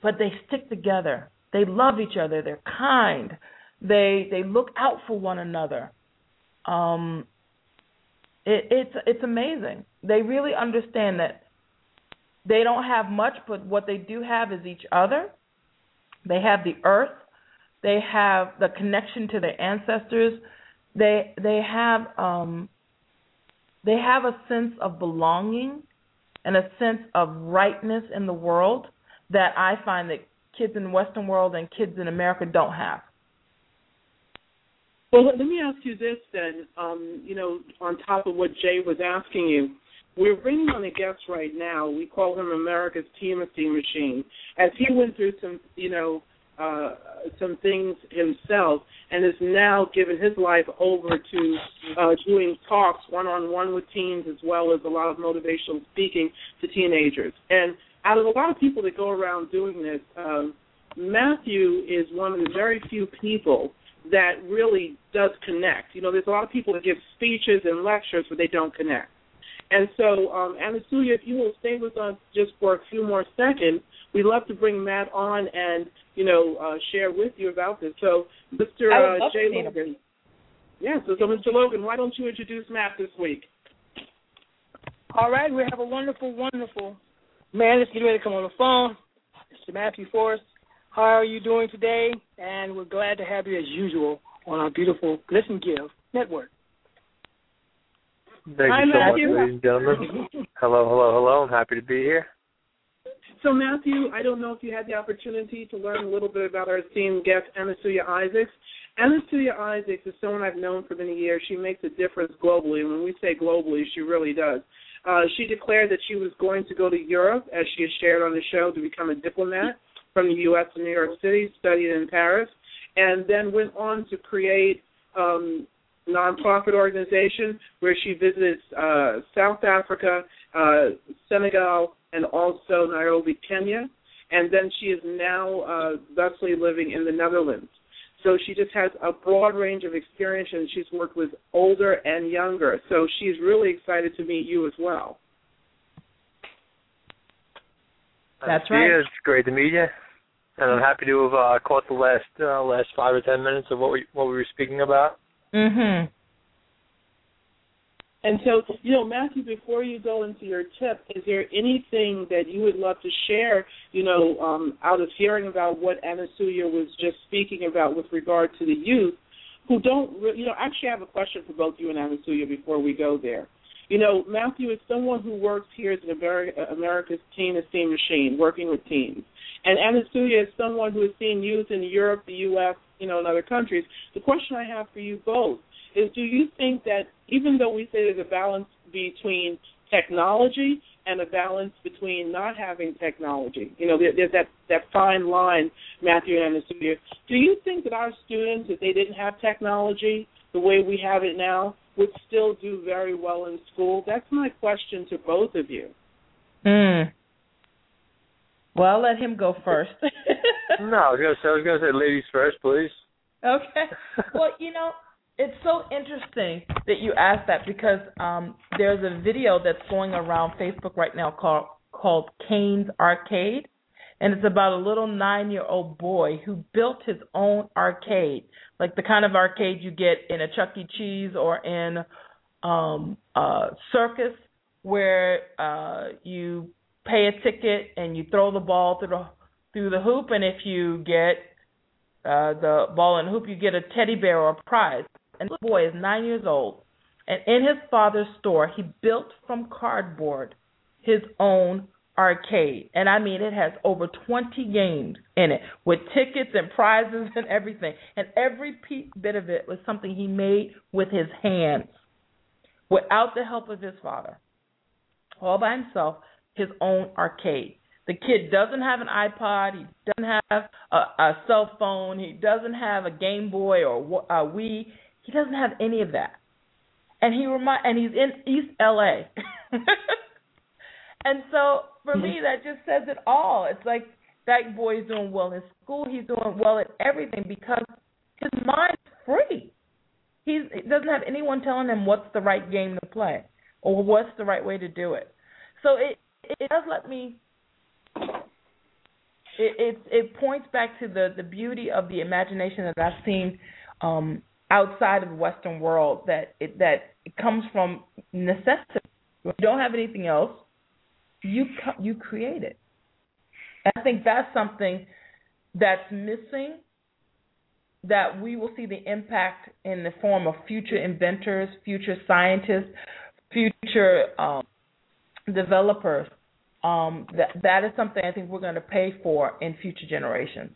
but they stick together. They love each other. They're kind. They they look out for one another. Um, it, it's it's amazing. They really understand that they don't have much, but what they do have is each other. They have the earth. They have the connection to their ancestors. They they have um, they have a sense of belonging and a sense of rightness in the world that I find that kids in the Western world and kids in America don't have. Well, let me ask you this then. Um, you know, on top of what Jaee was asking you, we're bringing on a guest right now. We call him America's Teen Esteem Machine, as he went through some, you know, uh, some things himself, and has now given his life over to uh, doing talks one on one with teens, as well as a lot of motivational speaking to teenagers. And out of a lot of people that go around doing this, um, Matthew is one of the very few people that really does connect. You know, there's a lot of people that give speeches and lectures, but they don't connect. And so, um, Anasuya, if you will stay with us just for a few more seconds, we'd love to bring Matt on and, you know, uh, share with you about this. So, Mr. Uh, Jaee Logan. Yeah, so, so Mr. Logan, why don't you introduce Matt this week? All right, we have a wonderful, wonderful man that's getting ready to come on the phone. Mr. Matthew Forrest. How are you doing today? And we're glad to have you as usual on our beautiful Listen Give network. Thank Hi, you so Matthew. much, ladies and gentlemen. hello, hello, hello. I'm happy to be here. So, Matthew, I don't know if you had the opportunity to learn a little bit about our esteemed guest, Anasuya Isaacs. Anasuya Isaacs is someone I've known for many years. She makes a difference globally. When we say globally, she really does. Uh, she declared that she was going to go to Europe, as she has shared on the show, to become a diplomat from the U.S. to New York City, studied in Paris, and then went on to create um, nonprofit organization where she visits uh, South Africa, uh, Senegal, and also Nairobi, Kenya. And then she is now uh, thusly living in the Netherlands. So she just has a broad range of experience, and she's worked with older and younger. So she's really excited to meet you as well. That's Uh, right. yeah, It's great to meet you, and I'm happy to have uh, caught the last uh, last five or ten minutes of what we what we were speaking about. Mhm. And so, you know, Matthew, before you go into your tip, is there anything that you would love to share, you know, um, out of hearing about what Anasuya was just speaking about with regard to the youth who don't, you know, actually I have a question for both you and Anasuya before we go there. You know, Matthew is someone who works here as an Ameri- America's Teen Esteem Machine, working with teens. And Anasuya is someone who has seen youth in Europe, the U.S., you know, and other countries. The question I have for you both is do you think that even though we say there's a balance between technology and a balance between not having technology, you know, there, there's that, that fine line, Matthew and Anasuya, do you think that our students, if they didn't have technology the way we have it now, would still do very well in school? That's my question to both of you. Mm. Well, I'll let him go first. no, I was gonna say I was gonna say ladies first, please. Okay. Well, you know, it's so interesting that you asked that because um there's a video that's going around Facebook right now called called Caine's Arcade, and it's about a little nine-year-old boy who built his own arcade, like the kind of arcade you get in a Chuck E. Cheese or in um a circus, where uh you pay a ticket and you throw the ball through the through the hoop, and if you get uh, the ball and hoop, you get a teddy bear or a prize. And this boy is nine years old, and in his father's store, he built from cardboard his own arcade. And I mean, it has over 20 games in it with tickets and prizes and everything. And every bit of it was something he made with his hands without the help of his father. All by himself, his own arcade. The kid doesn't have an iPod. He doesn't have a, a cell phone. He doesn't have a Game Boy or a Wii. He doesn't have any of that. And he remind and he's in East LA. and so for me that just says it all. It's like that boy is doing well in school. He's doing well at everything because his mind's free. He's, he doesn't have anyone telling him what's the right game to play or what's the right way to do it. So it it does let me. It it, it points back to the the beauty of the imagination that I've seen um, outside of the Western world. That it that it comes from necessity. If you don't have anything else, you you create it. And I think that's something that's missing. That we will see the impact in the form of future inventors, future scientists, future um, developers. Um, that that is something I think we're going to pay for in future generations.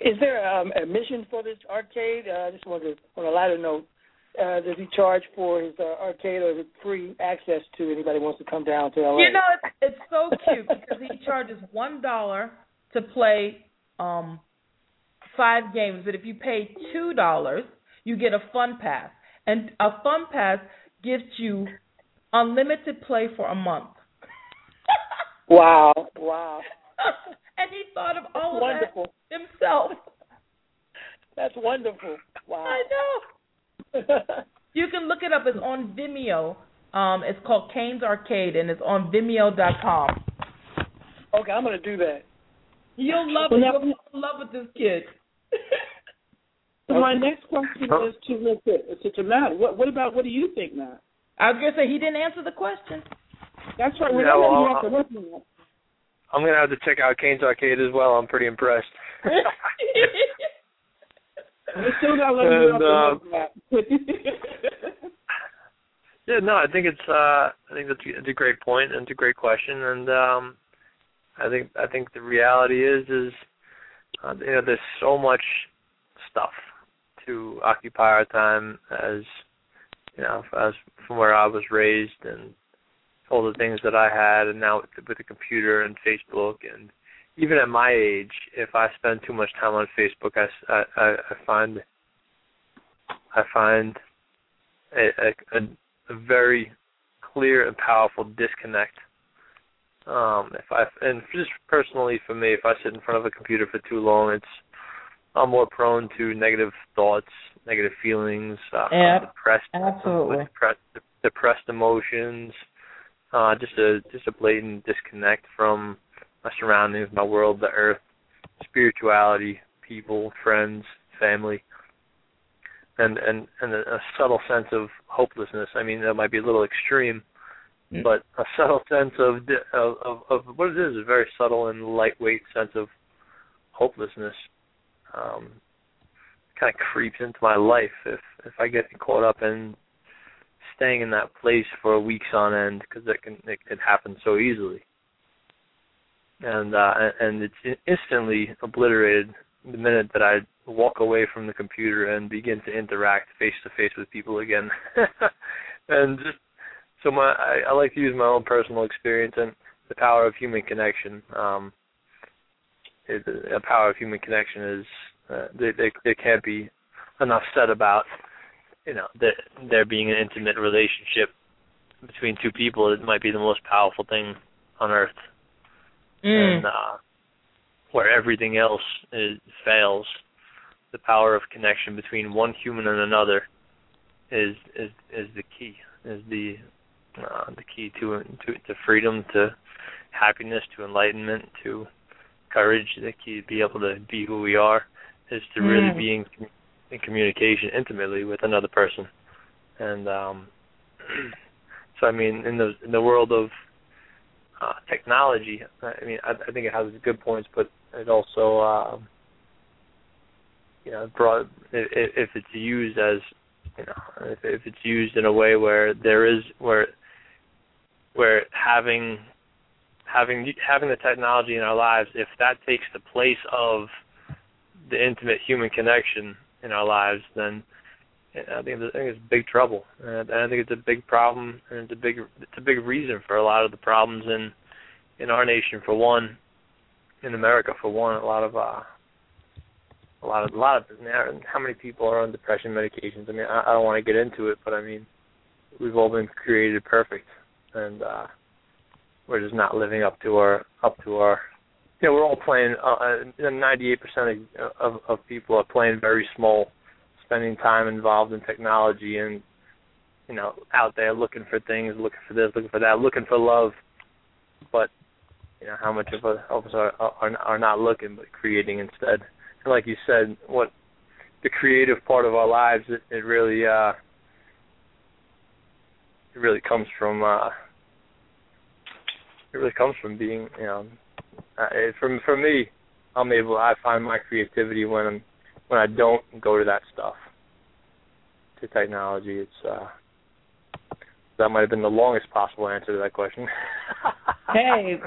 Is there um, a mission for this arcade? Uh, I just wanted to, on a lighter note, uh, does he charge for his uh, arcade, or is it free access to anybody who wants to come down to LA? You know, it's, it's so cute because he charges one dollar to play um, five games, but if you pay two dollars, you get a fun pass, and a fun pass gives you unlimited play for a month. wow! Wow! and he thought of all That's of wonderful. that himself. That's wonderful. Wow. I know. you can look it up. It's on Vimeo. Um, it's called Caine's Arcade, and it's on Vimeo.com. Okay, I'm gonna do that. You'll love Well, it. now- You'll fall in love with this kid. So my next question is to Mr. to, to Matt. What, what about what do you think, Matt? I was gonna say he didn't answer the question. That's right. We're Yeah, not well, letting you have to work on that. I'm gonna have to check out Caine's Arcade as well. I'm pretty impressed. Still you And, uh. Yeah, no, I think it's uh I think that's it's a great point and it's a great question and um I think I think the reality is is uh, you know there's so much stuff to occupy our time as you know as from where I was raised and all the things that I had and now with the, with the computer and Facebook and even at my age if I spend too much time on Facebook I I I, find I find a, a, a a very clear and powerful disconnect. Um, if I and just personally for me, if I sit in front of a computer for too long, it's I'm more prone to negative thoughts, negative feelings, uh, Yeah, depressed, absolutely. depressed, depressed emotions, uh, just a just a blatant disconnect from my surroundings, my world, the earth, spirituality, people, friends, family and and and a, a subtle sense of hopelessness. I mean, that might be a little extreme, but a subtle sense of, of of of what it is, a very subtle and lightweight sense of hopelessness. Um, kind of creeps into my life if if I get caught up in staying in that place for weeks on end because it can it can happen so easily. And uh and it's instantly obliterated the minute that I walk away from the computer and begin to interact face to face with people again. and just so my I, I like to use my own personal experience and the power of human connection. Um it, the power of human connection is uh, there can't be enough said about you know there there being an intimate relationship between two people. It might be the most powerful thing on earth Mm. and uh, where everything else is, fails, the power of connection between one human and another is is is the key. Is the uh, the key to to to freedom, to happiness, to enlightenment, to courage. The key to be able to be who we are is to really Mm. be in, in communication intimately with another person. And um, so, I mean, in the in the world of uh, technology. I mean, I, I think it has good points, but it also, um, you know, broad, if, if it's used as you know, if, if it's used in a way where there is where where having having having the technology in our lives, if that takes the place of the intimate human connection in our lives, then I think I think it's big trouble, and I think it's a big problem, and it's a big it's a big reason for a lot of the problems in in our nation. For one, in America, for one, a lot of uh, a lot of a lot of how many people are on depression medications. I mean, I, I don't want to get into it, but I mean, we've all been created perfect, and uh, we're just not living up to our up to our. Know, we're all playing. Uh, Ninety-eight percent of of people are playing very small, spending time involved in technology and you know out there looking for things, looking for this, looking for that, looking for love. But you know, how much of us are are, are not looking but creating instead? And like you said, what the creative part of our lives, it, it really uh, it really comes from uh, it really comes from being you know uh, it, for for me I'm able I find my creativity when I'm when I don't go to that stuff to technology it's uh that might have been the longest possible answer to that question hey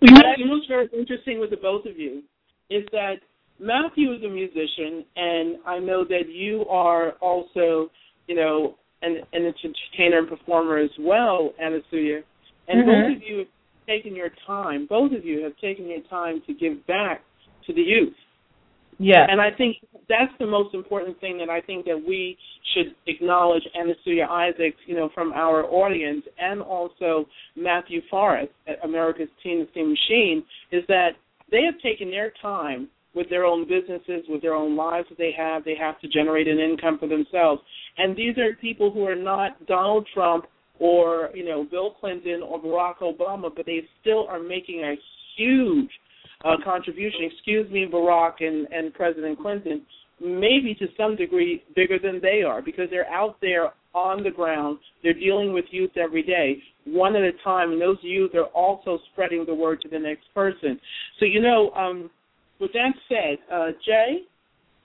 you know, you know what's very interesting with the both of you is that Matthew is a musician and I know that you are also you know an, an entertainer and performer as well, Anasuya. And mm-hmm. both of you have taken your time. Both of you have taken your time to give back to the youth. Yeah. And I think that's the most important thing that I think that we should acknowledge Anasuya Isaacs, you know, from our audience and also Matthew Forrest at America's Teen Esteem Machine is that they have taken their time with their own businesses, with their own lives that they have. They have to generate an income for themselves. And these are people who are not Donald Trump or you know Bill Clinton or Barack Obama, but they still are making a huge uh, contribution. Excuse me, Barack and and President Clinton, maybe to some degree bigger than they are because they're out there on the ground. They're dealing with youth every day, one at a time, and those youth are also spreading the word to the next person. So you know, um, with that said, uh, Jaee.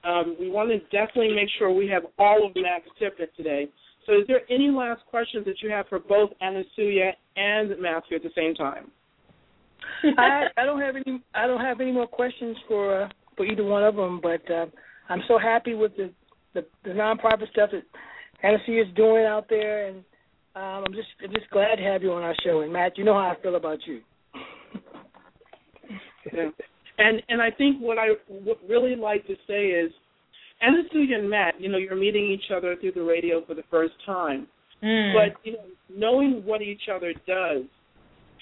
Um, we want to definitely make sure we have all of Matt's Tippett today. So, is there any last questions that you have for both Anasuya and Matthew at the same time? I, I don't have any. I don't have any more questions for uh, for either one of them. But uh, I'm so happy with the, the the nonprofit stuff that Anasuya is doing out there, and um, I'm just I'm just glad to have you on our show. And Matt, you know how I feel about you. yeah. And and I think what I would really like to say is Anasuya and Matt, you know, you're meeting each other through the radio for the first time. Mm. But, you know, knowing what each other does,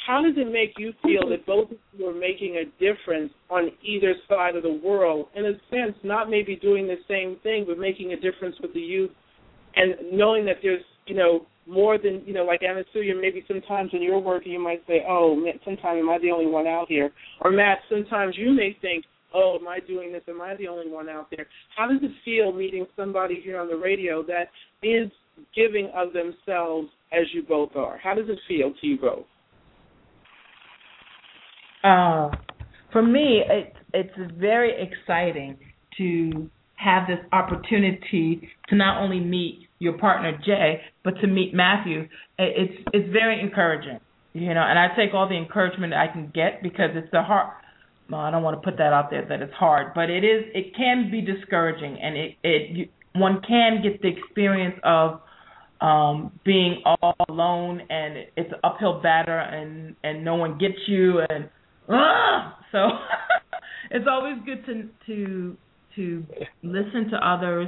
how does it make you feel that both of you are making a difference on either side of the world? In a sense, not maybe doing the same thing, but making a difference with the youth and knowing that there's, you know, more than, you know, like Anasuya, maybe sometimes when you're working, you might say, oh, man, sometimes am I the only one out here? Or Matt, sometimes you may think, oh, am I doing this? Am I the only one out there? How does it feel meeting somebody here on the radio that is giving of themselves as you both are? How does it feel to you both? Uh, for me, it, it's very exciting to have this opportunity to not only meet your partner Jaee, but to meet Matthew. It's it's very encouraging, you know, and I take all the encouragement I can get because it's the heart no, I don't want to put that out there that it's hard, but it is. It can be discouraging, and it it you, one can get the experience of um being all alone, and it's an uphill battle, and and no one gets you, and uh, so it's always good to to to listen to others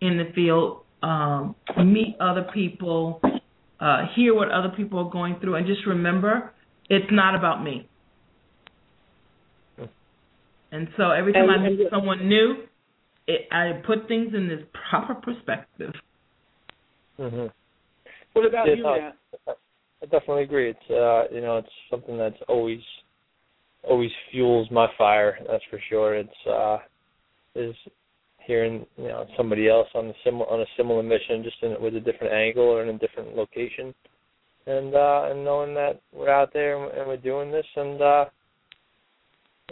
in the field, um, meet other people, uh, hear what other people are going through, and just remember, it's not about me and so every time and, I meet someone new, it, I put things in this proper perspective. Mm-hmm. What about yeah, you, Matt? I definitely agree. It's uh, you know, it's something that's always always fuels my fire. That's for sure. It's uh, is hearing you know somebody else on the similar on a similar mission, just in, with a different angle or in a different location, and uh, and knowing that we're out there and we're doing this, and uh,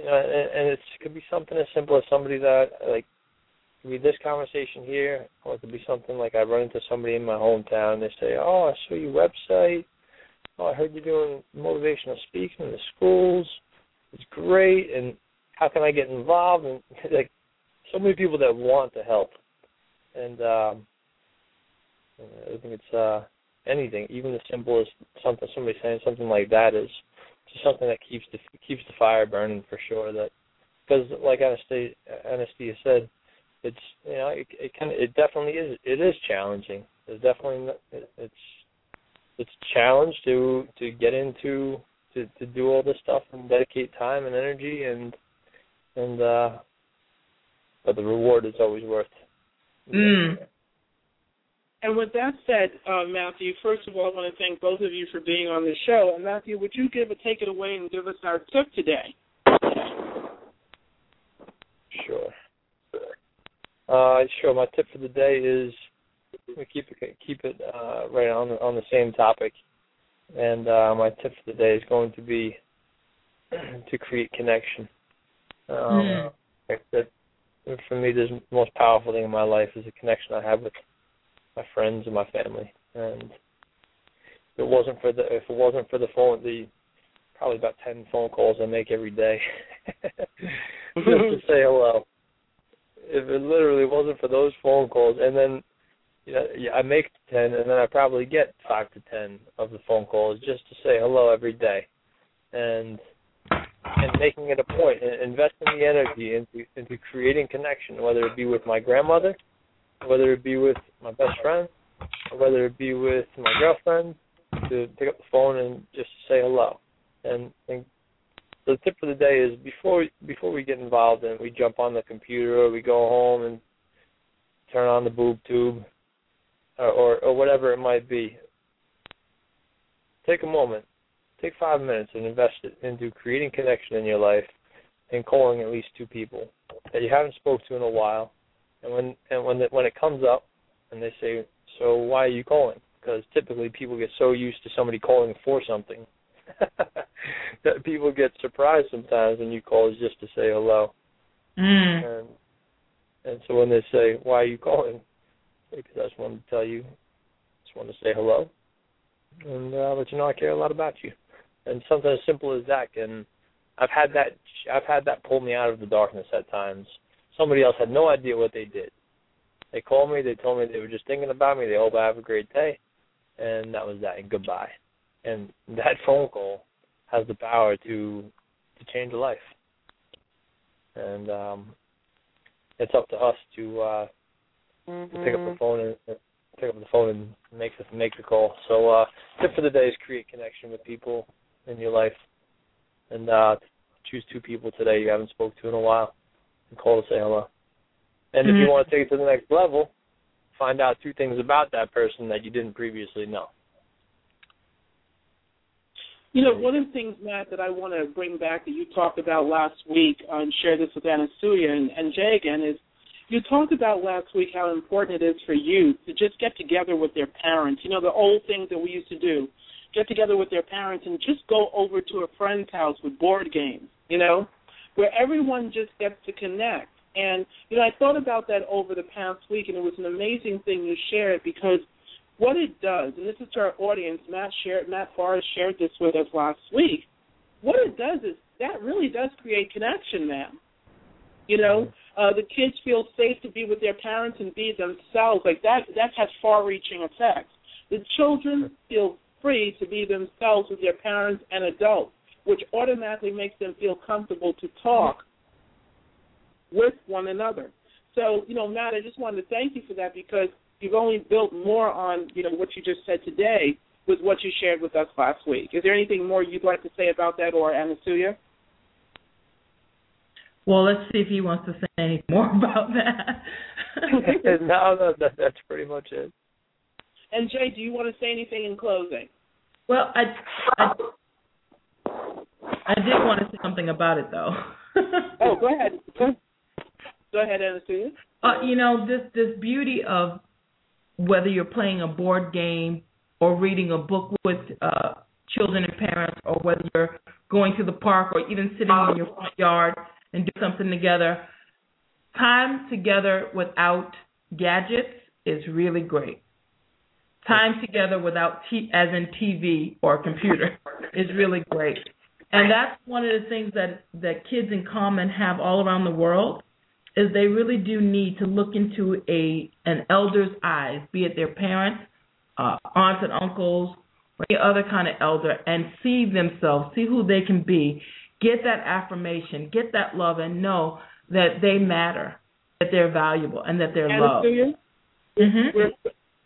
know, and, and it could be something as simple as somebody that like could be this conversation here, or it could be something like I run into somebody in my hometown. And they say, "Oh, I saw your website. Oh, I heard you're doing motivational speaking in the schools. It's great. And how can I get involved?" And like so many people that want to help, and um, I think it's uh, anything, even the simplest something somebody saying something like that is just something that keeps the keeps the fire burning for sure. That because like Anasuya said, it's you know it, it kind of it definitely is it is challenging. It's definitely it's it's a challenge to to get into to to do all this stuff and dedicate time and energy and and uh but the reward is always worth. Mm. And with that said, uh, Matthew, first of all, I want to thank both of you for being on the show. And Matthew, would you give a take it away and give us our tip today? Sure. Uh, sure. My tip for the day is we keep it keep it uh, right on the, on the same topic, and uh, my tip for the day is going to be to create connection. Um, Mm. That for me, the most powerful thing in my life is the connection I have with my friends and my family. And if it wasn't for the if it wasn't for the phone, the probably about ten phone calls I make every day just to say hello. If it literally wasn't for those phone calls, and then yeah, I make ten, and then I probably get five to ten of the phone calls just to say hello every day, and and making it a point, and investing the energy into into creating connection, whether it be with my grandmother, whether it be with my best friend, or whether it be with my girlfriend, to pick up the phone and just say hello. And, and the tip for the day is before before we get involved and we jump on the computer or we go home and turn on the boob tube or, or or whatever it might be. Take a moment, take five minutes and invest it into creating connection in your life and calling at least two people that you haven't spoke to in a while. And when and when the, when it comes up and they say, "So why are you calling?" Because typically people get so used to somebody calling for something that people get surprised sometimes when you call just to say hello. Mm. And and so when they say, "Why are you calling?" Because I just wanted to tell you, just wanted to say hello, and uh, let you know I care a lot about you. And something as simple as that can. I've had that. I've had that pull me out of the darkness at times. Somebody else had no idea what they did. They called me. They told me they were just thinking about me. They hope I have a great day, and that was that. And goodbye. And that phone call has the power to to change a life. And um it's up to us to uh to pick up the phone and uh, pick up the phone and make the make the call. So uh tip for the day is create connection with people in your life. And uh choose two people today you haven't spoke to in a while and call to say hello. And if you Mhm. want to take it to the next level, find out two things about that person that you didn't previously know. You know, one of the things, Matt, that I want to bring back that you talked about last week uh, and share this with Anasuya and, and Jaee again is you talked about last week how important it is for youth to just get together with their parents. You know, the old things that we used to do. Get together with their parents and just go over to a friend's house with board games, you know, where everyone just gets to connect. And, you know, I thought about that over the past week, and it was an amazing thing you shared because what it does, and this is to our audience, Matt shared, Matt Forrest shared this with us last week. What it does is that really does create connection, man. You know, uh, the kids feel safe to be with their parents and be themselves. Like that, that has far-reaching effects. The children feel free to be themselves with their parents and adults, which automatically makes them feel comfortable to talk with one another. So, you know, Matt, I just wanted to thank you for that because you've only built more on, you know, what you just said today with what you shared with us last week. Is there anything more you'd like to say about that or Anasuya? Well, let's see if he wants to say anything more about that. no, no, that, that's pretty much it. And Jaee, do you want to say anything in closing? Well, I, I, I did want to say something about it though. oh, go ahead. Go, ahead, Anasuya. Uh, you know, this this beauty of whether you're playing a board game or reading a book with uh, children and parents, or whether you're going to the park or even sitting in your front yard and do something together. time together without gadgets is really great. Time together without t- as in TV or computer is really great. And that's one of the things that that kids in common have all around the world is they really do need to look into a an elder's eyes, be it their parents, uh, aunts and uncles, or any other kind of elder, and see themselves, see who they can be, get that affirmation, get that love, and know that they matter, that they're valuable, and that they're loved. Mm-hmm. We're,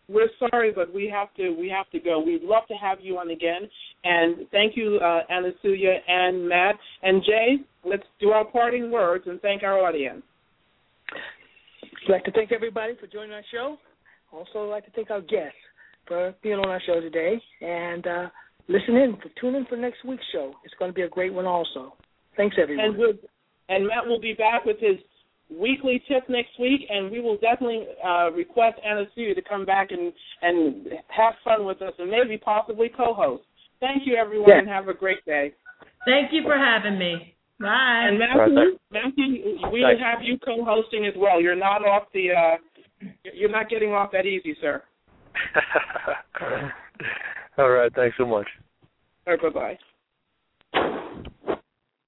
we're sorry, but we have to we have to go. We'd love to have you on again, and thank you, uh, Anasuya and Matt and Jaee. Let's do our parting words and thank our audience. I'd like to thank everybody for joining our show. Also, I'd like to thank our guests for being on our show today, and uh, listen in, for, tune in for next week's show. It's going to be a great one, also. Thanks, everyone. And, we'll, and Matt will be back with his weekly tip next week, and we will definitely uh, request Anasuya to come back and and have fun with us, and maybe possibly co-host. Thank you, everyone, and have a great day. Thank you for having me. Bye. And Matthew, Matthew, we will have you co-hosting as well. You're not off the. Uh, you're not getting off that easy, sir. All right. Thanks so much. All right, bye bye.